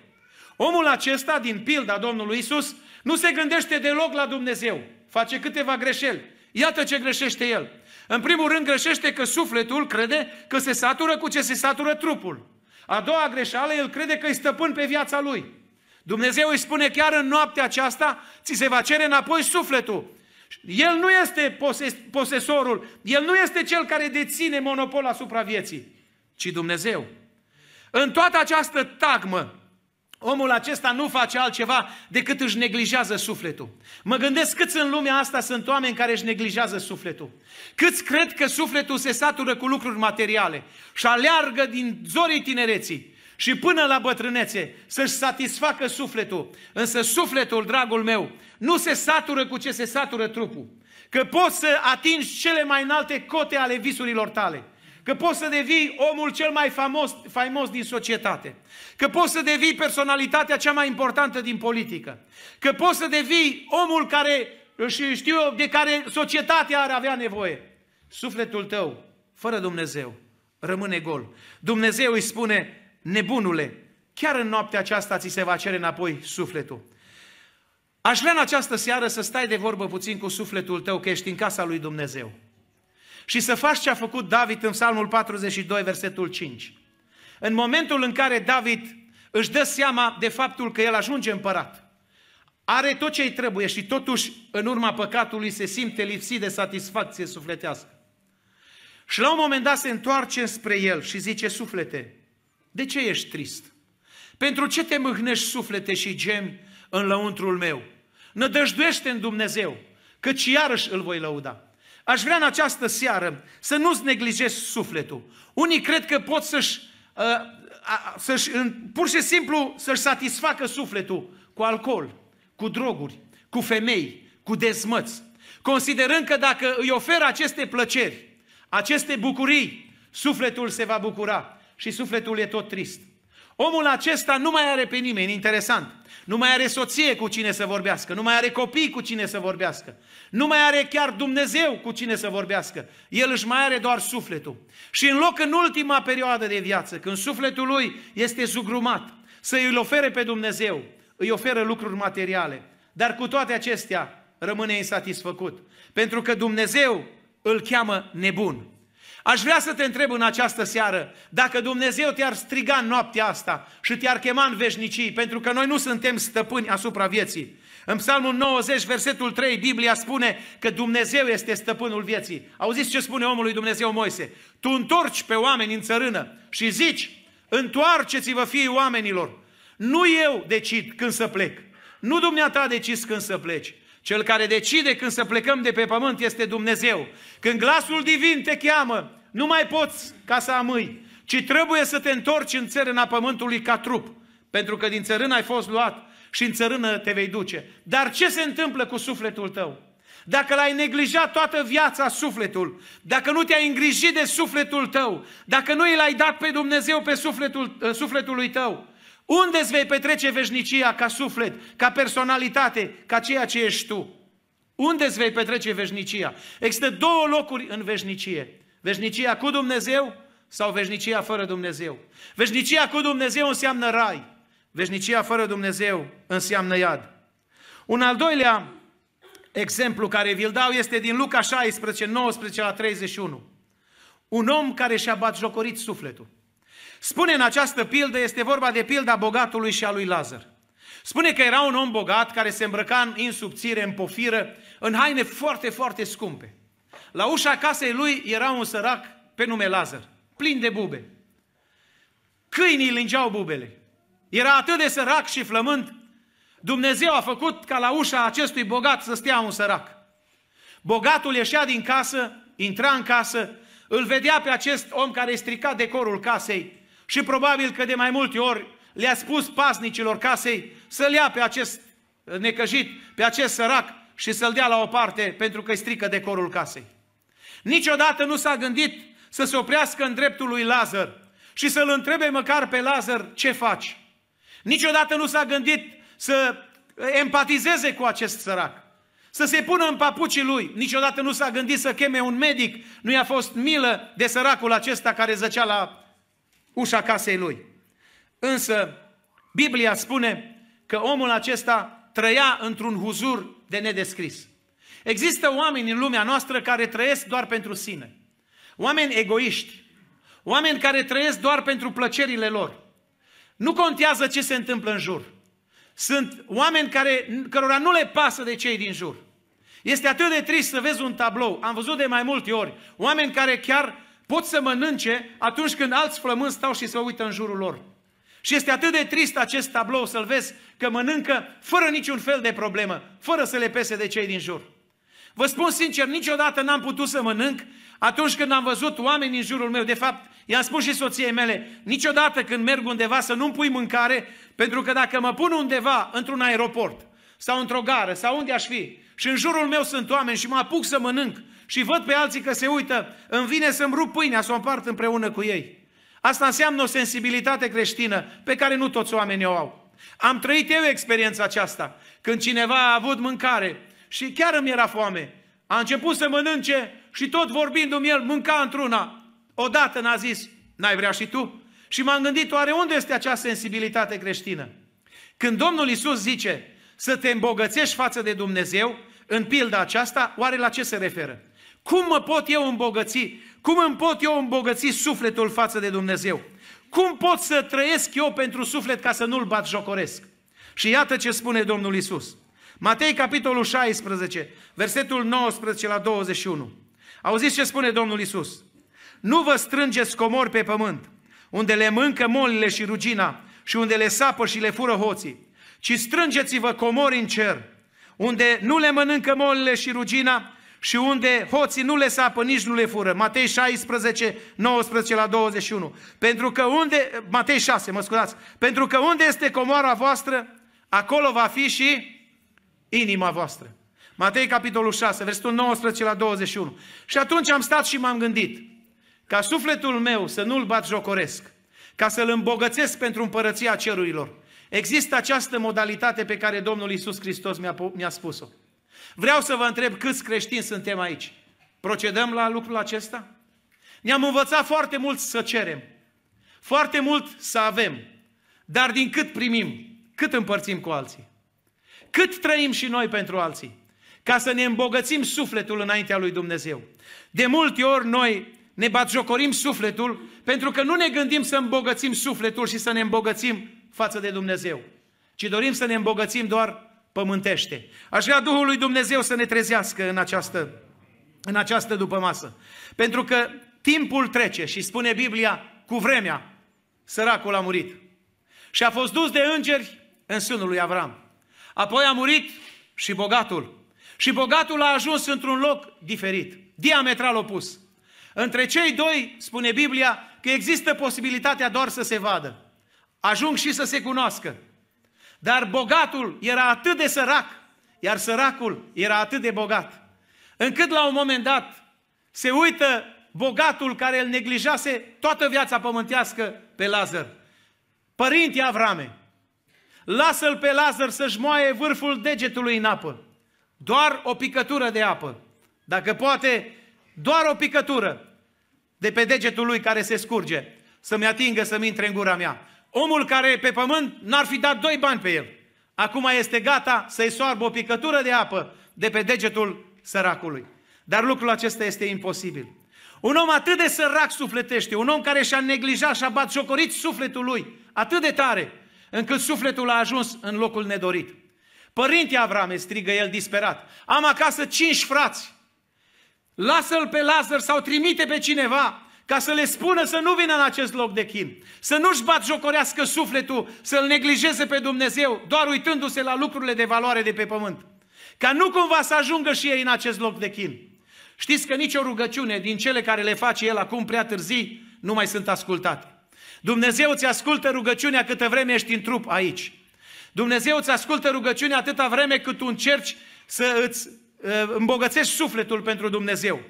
Omul acesta, din pilda Domnului Isus, nu se gândește deloc la Dumnezeu. Face câteva greșeli. Iată ce greșește el. În primul rând greșește că sufletul crede că se satură cu ce se satură trupul. A doua greșeală, el crede că îi stăpân pe viața lui. Dumnezeu îi spune chiar în noaptea aceasta, ți se va cere înapoi sufletul. El nu este poses- posesorul, el nu este cel care deține monopol asupra vieții, ci Dumnezeu. În toată această tagmă, Omul acesta nu face altceva decât își neglijează sufletul. Mă gândesc câți în lumea asta sunt oameni care își neglijează sufletul. Câți cred că sufletul se satură cu lucruri materiale și aleargă din zorii tinereții și până la bătrânețe să-și satisfacă sufletul. Însă sufletul, dragul meu, nu se satură cu ce se satură trupul. Că poți să atingi cele mai înalte cote ale visurilor tale că poți să devii omul cel mai faimos, faimos din societate, că poți să devii personalitatea cea mai importantă din politică, că poți să devii omul care, și știu eu, de care societatea ar avea nevoie. Sufletul tău, fără Dumnezeu, rămâne gol. Dumnezeu îi spune, nebunule, chiar în noaptea aceasta ți se va cere înapoi sufletul. Aș vrea în această seară să stai de vorbă puțin cu sufletul tău, că ești în casa lui Dumnezeu și să faci ce a făcut David în Psalmul 42, versetul 5. În momentul în care David își dă seama de faptul că el ajunge împărat, are tot ce îi trebuie și totuși în urma păcatului se simte lipsit de satisfacție sufletească. Și la un moment dat se întoarce spre el și zice, suflete, de ce ești trist? Pentru ce te mâhnești suflete și gemi în lăuntrul meu? Nădăjduiește în Dumnezeu, căci iarăși îl voi lăuda. Aș vrea în această seară să nu-ți neglijezi sufletul. Unii cred că pot să-și, uh, să-și, pur și simplu să-și satisfacă sufletul cu alcool, cu droguri, cu femei, cu dezmăți, considerând că dacă îi oferă aceste plăceri, aceste bucurii, sufletul se va bucura și sufletul e tot trist. Omul acesta nu mai are pe nimeni, interesant. Nu mai are soție cu cine să vorbească, nu mai are copii cu cine să vorbească, nu mai are chiar Dumnezeu cu cine să vorbească. El își mai are doar sufletul. Și în loc în ultima perioadă de viață, când sufletul lui este zugrumat, să îi ofere pe Dumnezeu, îi oferă lucruri materiale. Dar cu toate acestea rămâne insatisfăcut. Pentru că Dumnezeu îl cheamă nebun. Aș vrea să te întreb în această seară dacă Dumnezeu te-ar striga în noaptea asta și te-ar chema în veșnicii, pentru că noi nu suntem stăpâni asupra vieții. În Psalmul 90, versetul 3, Biblia spune că Dumnezeu este stăpânul vieții. Auziți ce spune omului Dumnezeu Moise? Tu întorci pe oameni în țărână și zici, întoarceți-vă fiii oamenilor. Nu eu decid când să plec. Nu dumneata decizi când să pleci. Cel care decide când să plecăm de pe pământ este Dumnezeu. Când glasul divin te cheamă, nu mai poți ca să amâi, ci trebuie să te întorci în țărâna pământului ca trup, pentru că din țărână ai fost luat și în țărână te vei duce. Dar ce se întâmplă cu sufletul tău? Dacă l-ai neglijat toată viața sufletul, dacă nu te-ai îngrijit de sufletul tău, dacă nu i l-ai dat pe Dumnezeu pe sufletul, sufletului tău, unde îți vei petrece veșnicia ca suflet, ca personalitate, ca ceea ce ești tu? Unde îți vei petrece veșnicia? Există două locuri în veșnicie. Veșnicia cu Dumnezeu sau veșnicia fără Dumnezeu. Veșnicia cu Dumnezeu înseamnă rai. Veșnicia fără Dumnezeu înseamnă iad. Un al doilea exemplu care vi-l dau este din Luca 16, 19 la 31. Un om care și-a batjocorit sufletul. Spune în această pildă, este vorba de pilda bogatului și a lui Lazar. Spune că era un om bogat care se îmbrăca în insubțire, în pofiră, în haine foarte, foarte scumpe. La ușa casei lui era un sărac pe nume Lazar, plin de bube. Câinii îi lingeau bubele. Era atât de sărac și flământ, Dumnezeu a făcut ca la ușa acestui bogat să stea un sărac. Bogatul ieșea din casă, intra în casă, îl vedea pe acest om care strica decorul casei și probabil că de mai multe ori le-a spus pasnicilor casei să-l ia pe acest necăjit, pe acest sărac și să-l dea la o parte pentru că îi strică decorul casei. Niciodată nu s-a gândit să se oprească în dreptul lui Lazar și să-l întrebe măcar pe Lazar ce faci. Niciodată nu s-a gândit să empatizeze cu acest sărac. Să se pună în papucii lui. Niciodată nu s-a gândit să cheme un medic. Nu i-a fost milă de săracul acesta care zăcea la ușa casei lui. Însă, Biblia spune că omul acesta trăia într-un huzur de nedescris. Există oameni în lumea noastră care trăiesc doar pentru sine. Oameni egoiști. Oameni care trăiesc doar pentru plăcerile lor. Nu contează ce se întâmplă în jur. Sunt oameni care, cărora nu le pasă de cei din jur. Este atât de trist să vezi un tablou. Am văzut de mai multe ori. Oameni care chiar pot să mănânce atunci când alți flămânzi stau și se uită în jurul lor. Și este atât de trist acest tablou să-l vezi că mănâncă fără niciun fel de problemă, fără să le pese de cei din jur. Vă spun sincer, niciodată n-am putut să mănânc atunci când am văzut oameni în jurul meu. De fapt, i-am spus și soției mele, niciodată când merg undeva să nu-mi pui mâncare, pentru că dacă mă pun undeva într-un aeroport sau într-o gară sau unde aș fi și în jurul meu sunt oameni și mă apuc să mănânc și văd pe alții că se uită, îmi vine să-mi rup pâinea, să o împart împreună cu ei. Asta înseamnă o sensibilitate creștină pe care nu toți oamenii o au. Am trăit eu experiența aceasta. Când cineva a avut mâncare și chiar îmi era foame, a început să mănânce și tot vorbindu-mi el, mânca într-una. Odată n-a zis, n-ai vrea și tu? Și m-am gândit, oare unde este acea sensibilitate creștină? Când Domnul Isus zice să te îmbogățești față de Dumnezeu, în pilda aceasta, oare la ce se referă? Cum mă pot eu îmbogăți? Cum îmi pot eu îmbogăți sufletul față de Dumnezeu? Cum pot să trăiesc eu pentru suflet ca să nu-l bat jocoresc? Și iată ce spune Domnul Isus. Matei, capitolul 16, versetul 19 la 21. Auziți ce spune Domnul Isus? Nu vă strângeți comori pe pământ, unde le mâncă molile și rugina și unde le sapă și le fură hoții, ci strângeți-vă comori în cer, unde nu le mănâncă molile și rugina și unde hoții nu le sapă, nici nu le fură. Matei 16, 19 la 21. Pentru că unde, Matei 6, mă scuzați, pentru că unde este comoara voastră, acolo va fi și inima voastră. Matei capitolul 6, versetul 19 la 21. Și atunci am stat și m-am gândit, ca sufletul meu să nu-l bat jocoresc, ca să-l îmbogățesc pentru împărăția cerurilor. Există această modalitate pe care Domnul Isus Hristos mi-a, mi spus-o. Vreau să vă întreb câți creștini suntem aici. Procedăm la lucrul acesta? Ne-am învățat foarte mult să cerem, foarte mult să avem, dar din cât primim, cât împărțim cu alții? Cât trăim și noi pentru alții? Ca să ne îmbogățim sufletul înaintea lui Dumnezeu. De multe ori noi ne batjocorim sufletul pentru că nu ne gândim să îmbogățim sufletul și să ne îmbogățim față de Dumnezeu, ci dorim să ne îmbogățim doar pământește. Aș vrea Duhul lui Dumnezeu să ne trezească în această, în această dupămasă. Pentru că timpul trece și spune Biblia, cu vremea, săracul a murit. Și a fost dus de îngeri în sânul lui Avram. Apoi a murit și bogatul. Și bogatul a ajuns într-un loc diferit, diametral opus. Între cei doi, spune Biblia, că există posibilitatea doar să se vadă. Ajung și să se cunoască. Dar bogatul era atât de sărac, iar săracul era atât de bogat, încât la un moment dat se uită bogatul care îl neglijase toată viața pământească pe Lazar. Părinte Avrame, lasă-l pe Lazar să-și moaie vârful degetului în apă. Doar o picătură de apă. Dacă poate, doar o picătură de pe degetul lui care se scurge, să-mi atingă, să-mi intre în gura mea. Omul care pe pământ n-ar fi dat doi bani pe el. Acum este gata să-i soarbă o picătură de apă de pe degetul săracului. Dar lucrul acesta este imposibil. Un om atât de sărac sufletește, un om care și-a neglijat și-a batjocorit sufletul lui atât de tare, încât sufletul a ajuns în locul nedorit. Părinte Avrame, strigă el disperat, am acasă cinci frați. Lasă-l pe Lazar sau trimite pe cineva ca să le spună să nu vină în acest loc de chin, să nu-și bat jocorească sufletul, să-L neglijeze pe Dumnezeu, doar uitându-se la lucrurile de valoare de pe pământ. Ca nu cumva să ajungă și ei în acest loc de chin. Știți că nicio rugăciune din cele care le face El acum prea târzii nu mai sunt ascultate. Dumnezeu ți ascultă rugăciunea câtă vreme ești în trup aici. Dumnezeu îți ascultă rugăciunea atâta vreme cât tu încerci să îți uh, îmbogățești sufletul pentru Dumnezeu.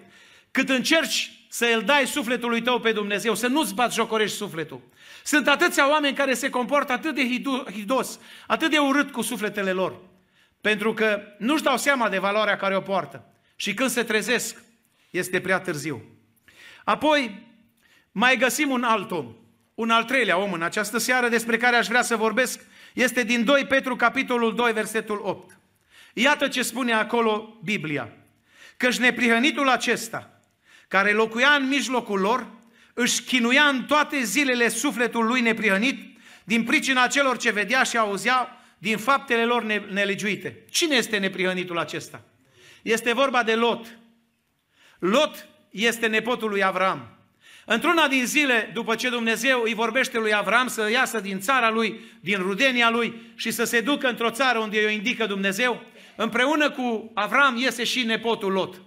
cât încerci să îl dai sufletului tău pe Dumnezeu, să nu-ți bați jocorești sufletul. Sunt atâția oameni care se comportă atât de hidos, atât de urât cu sufletele lor, pentru că nu-și dau seama de valoarea care o poartă. Și când se trezesc, este prea târziu. Apoi, mai găsim un alt om, un al treilea om în această seară despre care aș vrea să vorbesc, este din 2 Petru, capitolul 2, versetul 8. Iată ce spune acolo Biblia. Căci neprihănitul acesta, care locuia în mijlocul lor, își chinuia în toate zilele sufletul lui neprihănit, din pricina celor ce vedea și auzea din faptele lor nelegiuite. Cine este neprihănitul acesta? Este vorba de Lot. Lot este nepotul lui Avram. Într-una din zile, după ce Dumnezeu îi vorbește lui Avram să iasă din țara lui, din rudenia lui și să se ducă într-o țară unde îi indică Dumnezeu, împreună cu Avram iese și nepotul Lot.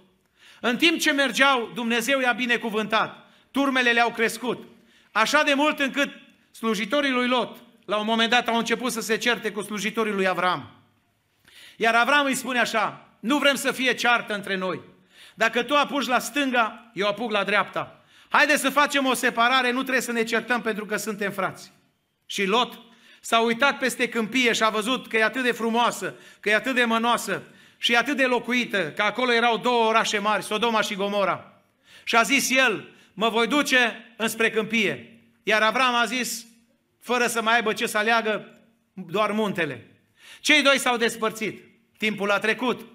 În timp ce mergeau, Dumnezeu i-a binecuvântat. Turmele le-au crescut. Așa de mult încât slujitorii lui Lot, la un moment dat, au început să se certe cu slujitorii lui Avram. Iar Avram îi spune așa, nu vrem să fie ceartă între noi. Dacă tu apuci la stânga, eu apuc la dreapta. Haide să facem o separare, nu trebuie să ne certăm pentru că suntem frați. Și Lot s-a uitat peste câmpie și a văzut că e atât de frumoasă, că e atât de mănoasă și e atât de locuită, că acolo erau două orașe mari, Sodoma și Gomora. Și a zis el, mă voi duce înspre câmpie. Iar Avram a zis, fără să mai aibă ce să aleagă, doar muntele. Cei doi s-au despărțit. Timpul a trecut.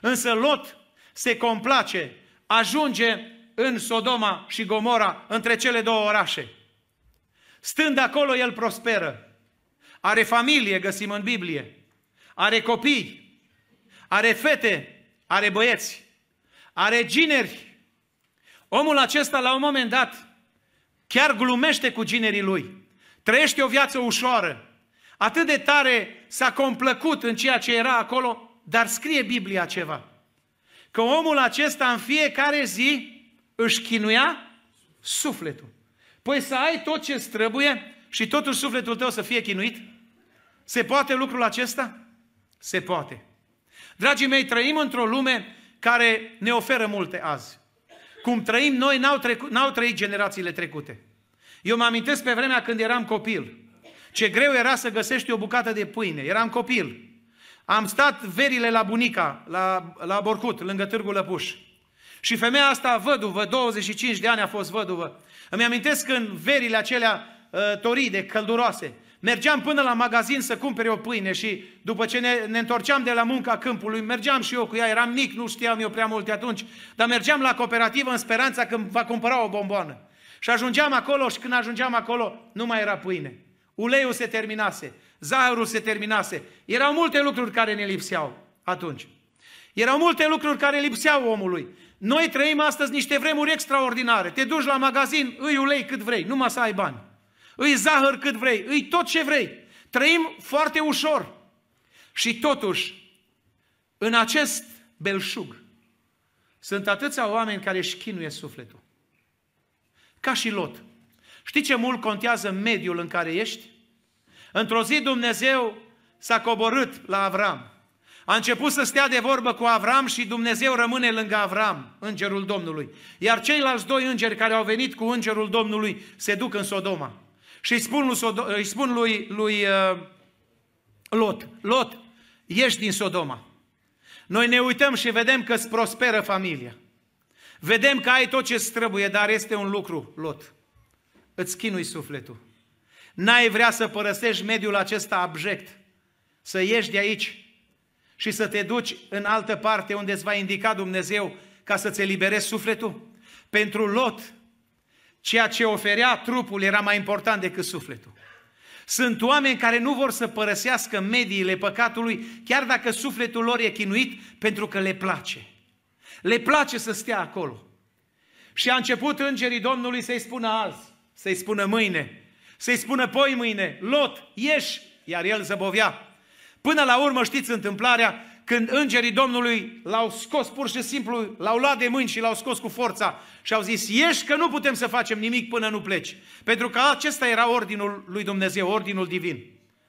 Însă Lot se complace, ajunge în Sodoma și Gomora, între cele două orașe. Stând acolo, el prosperă. Are familie, găsim în Biblie. Are copii. Are fete. Are băieți. Are gineri. Omul acesta, la un moment dat, chiar glumește cu ginerii lui. Trăiește o viață ușoară. Atât de tare s-a complăcut în ceea ce era acolo, dar scrie Biblia ceva. Că omul acesta în fiecare zi își chinuia sufletul. Păi să ai tot ce trebuie și totuși sufletul tău să fie chinuit? Se poate lucrul acesta? Se poate. Dragii mei, trăim într-o lume care ne oferă multe azi. Cum trăim noi, n-au, trecut, n-au trăit generațiile trecute. Eu mă amintesc pe vremea când eram copil. Ce greu era să găsești o bucată de pâine. Eram copil. Am stat verile la bunica, la, la Borcut, lângă Târgu Lăpuș. Și femeia asta, văduvă, 25 de ani a fost văduvă. Îmi amintesc în verile acelea uh, toride, călduroase. Mergeam până la magazin să cumpere o pâine și după ce ne, ne întorceam de la munca câmpului, mergeam și eu cu ea, eram mic, nu știam eu prea multe atunci, dar mergeam la cooperativă în speranța că va cumpăra o bomboană. Și ajungeam acolo și când ajungeam acolo, nu mai era pâine. Uleiul se terminase, zahărul se terminase. Erau multe lucruri care ne lipseau atunci. Erau multe lucruri care lipseau omului. Noi trăim astăzi niște vremuri extraordinare. Te duci la magazin, îi ulei cât vrei, numai să ai bani. Îi zahăr cât vrei, îi tot ce vrei. Trăim foarte ușor. Și totuși, în acest belșug, sunt atâția oameni care își chinuie sufletul. Ca și Lot. Știi ce mult contează mediul în care ești? Într-o zi Dumnezeu s-a coborât la Avram a început să stea de vorbă cu Avram și Dumnezeu rămâne lângă Avram, îngerul Domnului. Iar ceilalți doi îngeri care au venit cu îngerul Domnului se duc în Sodoma. Și îi spun lui, Sodoma, îi spun lui, lui uh, Lot, Lot, ieși din Sodoma. Noi ne uităm și vedem că îți prosperă familia. Vedem că ai tot ce trebuie, dar este un lucru, Lot. Îți chinui sufletul. N-ai vrea să părăsești mediul acesta abject, să ieși de aici și să te duci în altă parte unde îți va indica Dumnezeu ca să-ți eliberezi sufletul? Pentru Lot, ceea ce oferea trupul era mai important decât sufletul. Sunt oameni care nu vor să părăsească mediile păcatului, chiar dacă sufletul lor e chinuit, pentru că le place. Le place să stea acolo. Și a început îngerii Domnului să-i spună azi, să-i spună mâine, să-i spună poi mâine, Lot, ieși, iar el zăbovea. Până la urmă știți întâmplarea când îngerii Domnului l-au scos pur și simplu, l-au luat de mâini și l-au scos cu forța și au zis, ieși că nu putem să facem nimic până nu pleci. Pentru că acesta era ordinul lui Dumnezeu, ordinul divin.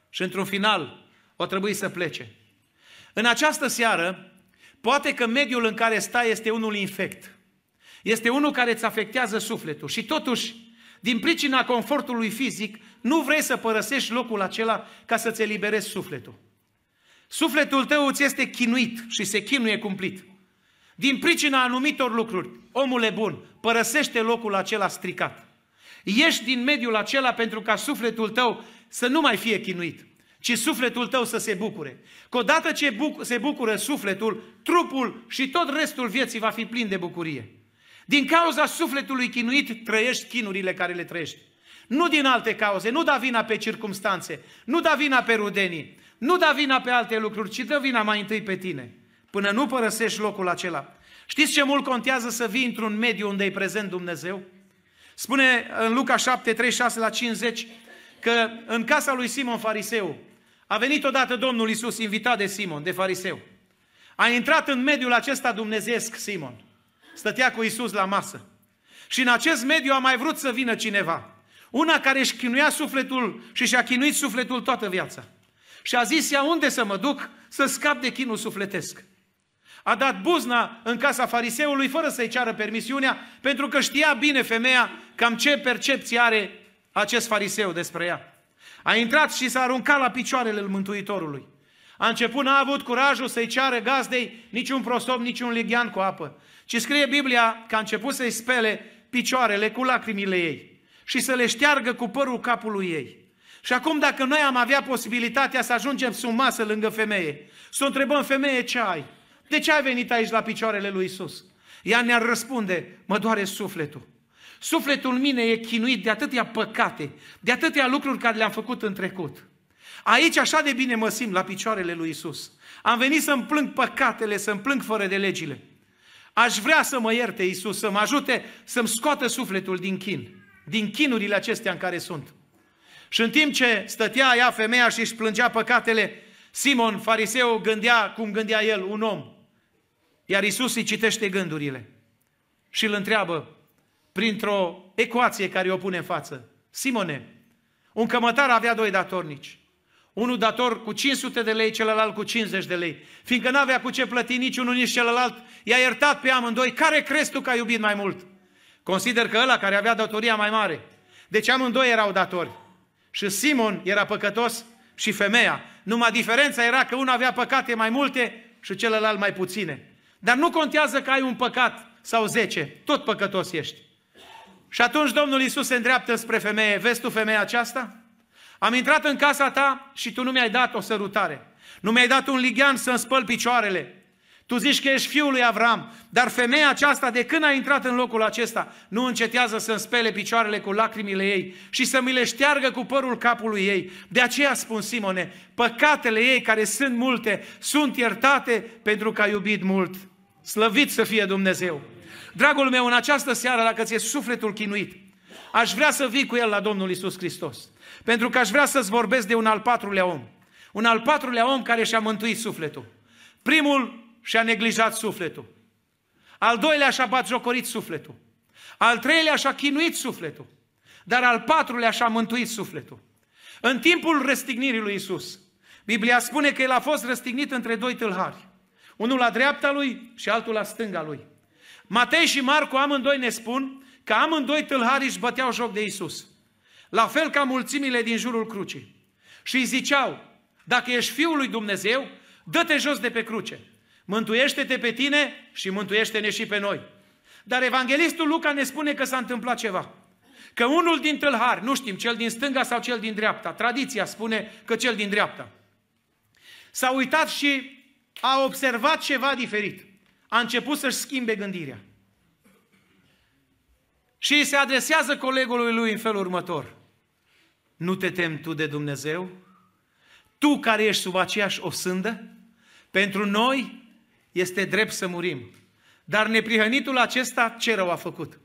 Și într-un final o trebuie să plece. În această seară, poate că mediul în care stai este unul infect. Este unul care îți afectează sufletul și totuși, din pricina confortului fizic, nu vrei să părăsești locul acela ca să-ți eliberezi sufletul. Sufletul tău îți este chinuit și se chinuie cumplit. Din pricina anumitor lucruri, omule bun, părăsește locul acela stricat. Ieși din mediul acela pentru ca sufletul tău să nu mai fie chinuit, ci sufletul tău să se bucure. Că odată ce se bucură sufletul, trupul și tot restul vieții va fi plin de bucurie. Din cauza sufletului chinuit trăiești chinurile care le trăiești. Nu din alte cauze, nu da vina pe circumstanțe, nu da vina pe rudenii, nu da vina pe alte lucruri, ci dă vina mai întâi pe tine, până nu părăsești locul acela. Știți ce mult contează să vii într-un mediu unde e prezent Dumnezeu? Spune în Luca 7, 36 la 50 că în casa lui Simon Fariseu a venit odată Domnul Isus invitat de Simon, de Fariseu. A intrat în mediul acesta dumnezeesc Simon. Stătea cu Isus la masă. Și în acest mediu a mai vrut să vină cineva. Una care își chinuia sufletul și și-a chinuit sufletul toată viața. Și a zis ea unde să mă duc să scap de chinul sufletesc. A dat buzna în casa fariseului fără să-i ceară permisiunea, pentru că știa bine femeia cam ce percepție are acest fariseu despre ea. A intrat și s-a aruncat la picioarele Mântuitorului. A început, n-a avut curajul să-i ceară gazdei niciun prosop, niciun lighean cu apă, ci scrie Biblia că a început să-i spele picioarele cu lacrimile ei și să le șteargă cu părul capului ei. Și acum dacă noi am avea posibilitatea să ajungem sub masă lângă femeie, să o întrebăm, femeie, ce ai? De ce ai venit aici la picioarele lui Isus? Ea ne-ar răspunde, mă doare sufletul. Sufletul mine e chinuit de atâtea păcate, de atâtea lucruri care le-am făcut în trecut. Aici așa de bine mă simt la picioarele lui Isus. Am venit să-mi plâng păcatele, să-mi plâng fără de legile. Aș vrea să mă ierte Isus, să mă ajute să-mi scoată sufletul din chin, din chinurile acestea în care sunt. Și în timp ce stătea ea, femeia, și își plângea păcatele, Simon, fariseu, gândea cum gândea el, un om. Iar Isus îi citește gândurile și îl întreabă printr-o ecuație care o pune în față. Simone, un cămătar avea doi datornici. Unul dator cu 500 de lei, celălalt cu 50 de lei. Fiindcă n-avea cu ce plăti nici unul, nici celălalt, i-a iertat pe amândoi. Care crezi tu că a iubit mai mult? Consider că ăla care avea datoria mai mare. Deci amândoi erau datori. Și Simon era păcătos și femeia. Numai diferența era că unul avea păcate mai multe și celălalt mai puține. Dar nu contează că ai un păcat sau zece, tot păcătos ești. Și atunci Domnul Iisus se îndreaptă spre femeie. Vezi tu femeia aceasta? Am intrat în casa ta și tu nu mi-ai dat o sărutare. Nu mi-ai dat un lighean să-mi spăl picioarele. Tu zici că ești fiul lui Avram, dar femeia aceasta, de când a intrat în locul acesta, nu încetează să-mi spele picioarele cu lacrimile ei și să mi le șteargă cu părul capului ei. De aceea spun, Simone, păcatele ei, care sunt multe, sunt iertate pentru că a iubit mult. Slăvit să fie Dumnezeu! Dragul meu, în această seară, dacă ți-e sufletul chinuit, aș vrea să vii cu el la Domnul Isus Hristos. Pentru că aș vrea să-ți vorbesc de un al patrulea om. Un al patrulea om care și-a mântuit sufletul. Primul și-a neglijat sufletul. Al doilea și-a batjocorit sufletul. Al treilea și-a chinuit sufletul. Dar al patrulea și-a mântuit sufletul. În timpul răstignirii lui Isus, Biblia spune că el a fost răstignit între doi tâlhari. Unul la dreapta lui și altul la stânga lui. Matei și Marcu amândoi ne spun că amândoi tâlhari își băteau joc de Isus. La fel ca mulțimile din jurul crucii. Și îi ziceau, dacă ești Fiul lui Dumnezeu, dă-te jos de pe cruce. Mântuiește-te pe tine și mântuiește-ne și pe noi. Dar evanghelistul Luca ne spune că s-a întâmplat ceva. Că unul din tâlhari, nu știm, cel din stânga sau cel din dreapta, tradiția spune că cel din dreapta, s-a uitat și a observat ceva diferit. A început să-și schimbe gândirea. Și îi se adresează colegului lui în felul următor. Nu te temi tu de Dumnezeu? Tu care ești sub aceeași osândă? Pentru noi este drept să murim. Dar neprihănitul acesta ce rău a făcut?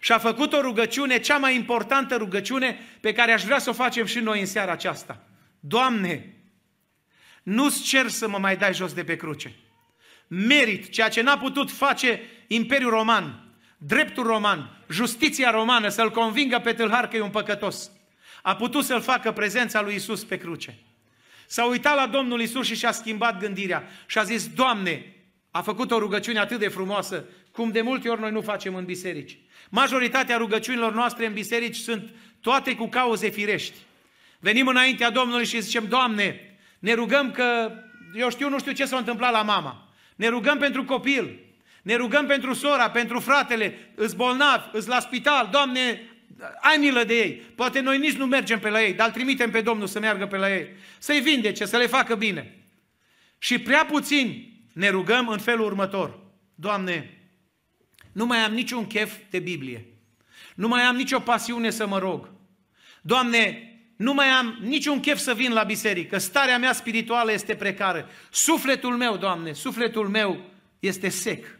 Și a făcut o rugăciune, cea mai importantă rugăciune pe care aș vrea să o facem și noi în seara aceasta. Doamne, nu-ți cer să mă mai dai jos de pe cruce. Merit ceea ce n-a putut face Imperiul Roman, dreptul roman, justiția romană să-l convingă pe tâlhar că e un păcătos. A putut să-l facă prezența lui Isus pe cruce. S-a uitat la Domnul Isus și și-a schimbat gândirea și a zis, Doamne, a făcut o rugăciune atât de frumoasă, cum de multe ori noi nu facem în biserici. Majoritatea rugăciunilor noastre în biserici sunt toate cu cauze firești. Venim înaintea Domnului și zicem, Doamne, ne rugăm că, eu știu, nu știu ce s-a întâmplat la mama. Ne rugăm pentru copil, ne rugăm pentru sora, pentru fratele, îți bolnav, îți la spital, Doamne, ai milă de ei. Poate noi nici nu mergem pe la ei, dar îl trimitem pe Domnul să meargă pe la ei. Să-i vindece, să le facă bine. Și prea puțin ne rugăm în felul următor. Doamne, nu mai am niciun chef de Biblie. Nu mai am nicio pasiune să mă rog. Doamne, nu mai am niciun chef să vin la biserică. Starea mea spirituală este precară. Sufletul meu, Doamne, sufletul meu este sec,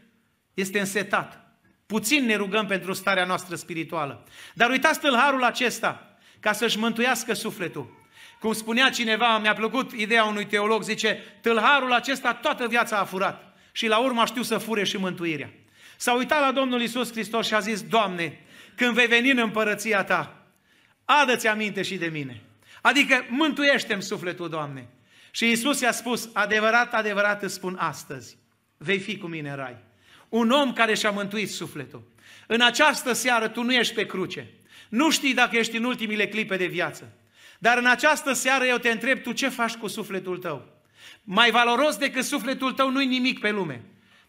este însetat. Puțin ne rugăm pentru starea noastră spirituală. Dar uitați tâlharul acesta, ca să-și mântuiască sufletul. Cum spunea cineva, mi-a plăcut ideea unui teolog, zice, tâlharul acesta toată viața a furat și la urmă știu să fure și mântuirea. S-a uitat la Domnul Isus Hristos și a zis, Doamne, când vei veni în împărăția Ta, adă-ți aminte și de mine. Adică mântuiește-mi sufletul, Doamne. Și Isus i-a spus, adevărat, adevărat îți spun astăzi, vei fi cu mine în rai. Un om care și-a mântuit sufletul. În această seară tu nu ești pe cruce. Nu știi dacă ești în ultimile clipe de viață. Dar în această seară eu te întreb, tu ce faci cu sufletul tău? Mai valoros decât sufletul tău nu-i nimic pe lume.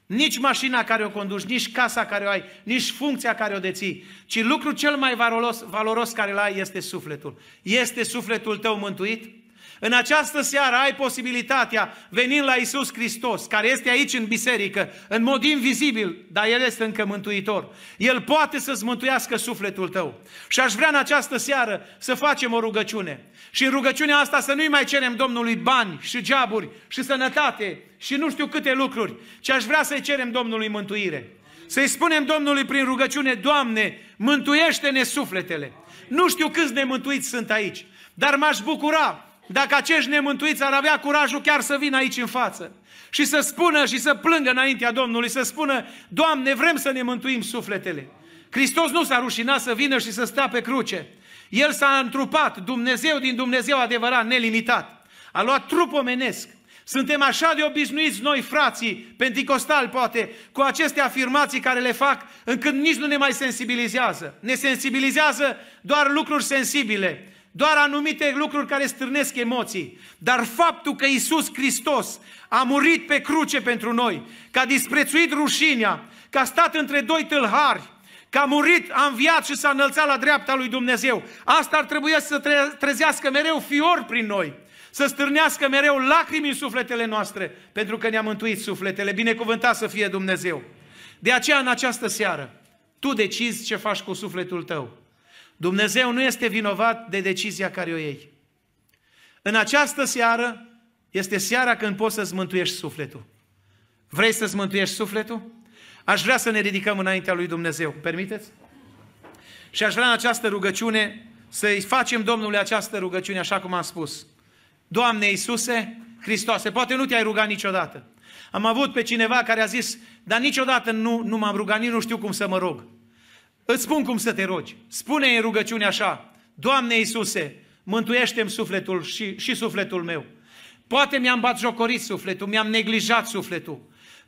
Nici mașina care o conduci, nici casa care o ai, nici funcția care o deții, ci lucrul cel mai valoros, valoros care îl ai este sufletul. Este sufletul tău mântuit? În această seară ai posibilitatea, venind la Isus Hristos, care este aici în biserică, în mod invizibil, dar El este încă mântuitor. El poate să-ți mântuiască sufletul tău. Și aș vrea în această seară să facem o rugăciune. Și în rugăciunea asta să nu-i mai cerem Domnului bani și geaburi și sănătate și nu știu câte lucruri, ci aș vrea să-i cerem Domnului mântuire. Să-i spunem Domnului prin rugăciune, Doamne, mântuiește-ne sufletele. Nu știu câți nemântuiți sunt aici, dar m-aș bucura dacă acești nemântuiți ar avea curajul chiar să vină aici în față și să spună și să plângă înaintea Domnului, să spună, Doamne, vrem să ne mântuim sufletele. Hristos nu s-a rușinat să vină și să stea pe cruce. El s-a întrupat, Dumnezeu din Dumnezeu adevărat, nelimitat. A luat trup omenesc. Suntem așa de obișnuiți noi, frații, penticostali poate, cu aceste afirmații care le fac, încât nici nu ne mai sensibilizează. Ne sensibilizează doar lucruri sensibile doar anumite lucruri care stârnesc emoții. Dar faptul că Isus Hristos a murit pe cruce pentru noi, că a disprețuit rușinea, că a stat între doi tâlhari, că a murit, a înviat și s-a înălțat la dreapta lui Dumnezeu. Asta ar trebui să trezească mereu fior prin noi, să stârnească mereu lacrimi în sufletele noastre, pentru că ne-a mântuit sufletele. Binecuvântat să fie Dumnezeu. De aceea, în această seară, tu decizi ce faci cu sufletul tău. Dumnezeu nu este vinovat de decizia care o iei. În această seară este seara când poți să-ți mântuiești sufletul. Vrei să-ți mântuiești sufletul? Aș vrea să ne ridicăm înaintea lui Dumnezeu. Permiteți? Și aș vrea în această rugăciune să-i facem Domnului această rugăciune, așa cum am spus. Doamne Iisuse, Hristoase, poate nu te-ai rugat niciodată. Am avut pe cineva care a zis, dar niciodată nu, nu m-am rugat, nici nu știu cum să mă rog. Îți spun cum să te rogi. Spune în rugăciune așa, Doamne Iisuse, mântuiește-mi sufletul și, și sufletul meu. Poate mi-am bat jocorit sufletul, mi-am neglijat sufletul.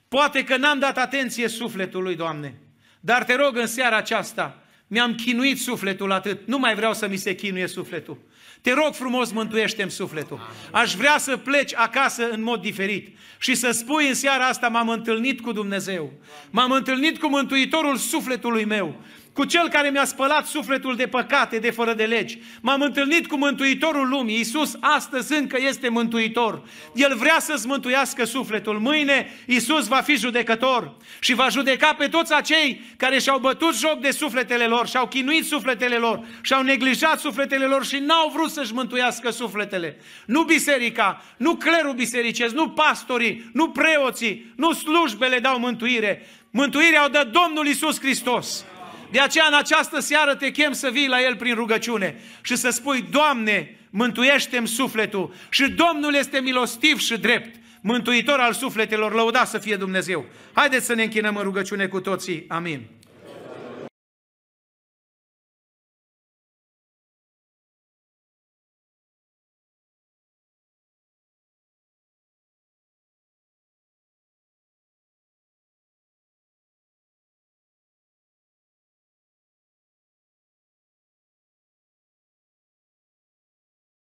Poate că n-am dat atenție sufletului, Doamne. Dar te rog în seara aceasta, mi-am chinuit sufletul atât, nu mai vreau să mi se chinuie sufletul. Te rog frumos, mântuiește-mi sufletul. Aș vrea să pleci acasă în mod diferit și să spui în seara asta, m-am întâlnit cu Dumnezeu. M-am întâlnit cu Mântuitorul sufletului meu cu Cel care mi-a spălat sufletul de păcate, de fără de legi. M-am întâlnit cu Mântuitorul lumii. Iisus astăzi încă este Mântuitor. El vrea să-ți mântuiască sufletul. Mâine Iisus va fi judecător și va judeca pe toți acei care și-au bătut joc de sufletele lor, și-au chinuit sufletele lor, și-au neglijat sufletele lor și n-au vrut să-și mântuiască sufletele. Nu biserica, nu clerul bisericesc, nu pastorii, nu preoții, nu slujbele dau mântuire. Mântuirea o dă Domnul Iisus Hristos. De aceea în această seară te chem să vii la El prin rugăciune și să spui, Doamne, mântuiește-mi sufletul și Domnul este milostiv și drept, mântuitor al sufletelor, lăuda să fie Dumnezeu. Haideți să ne închinăm în rugăciune cu toții. Amin.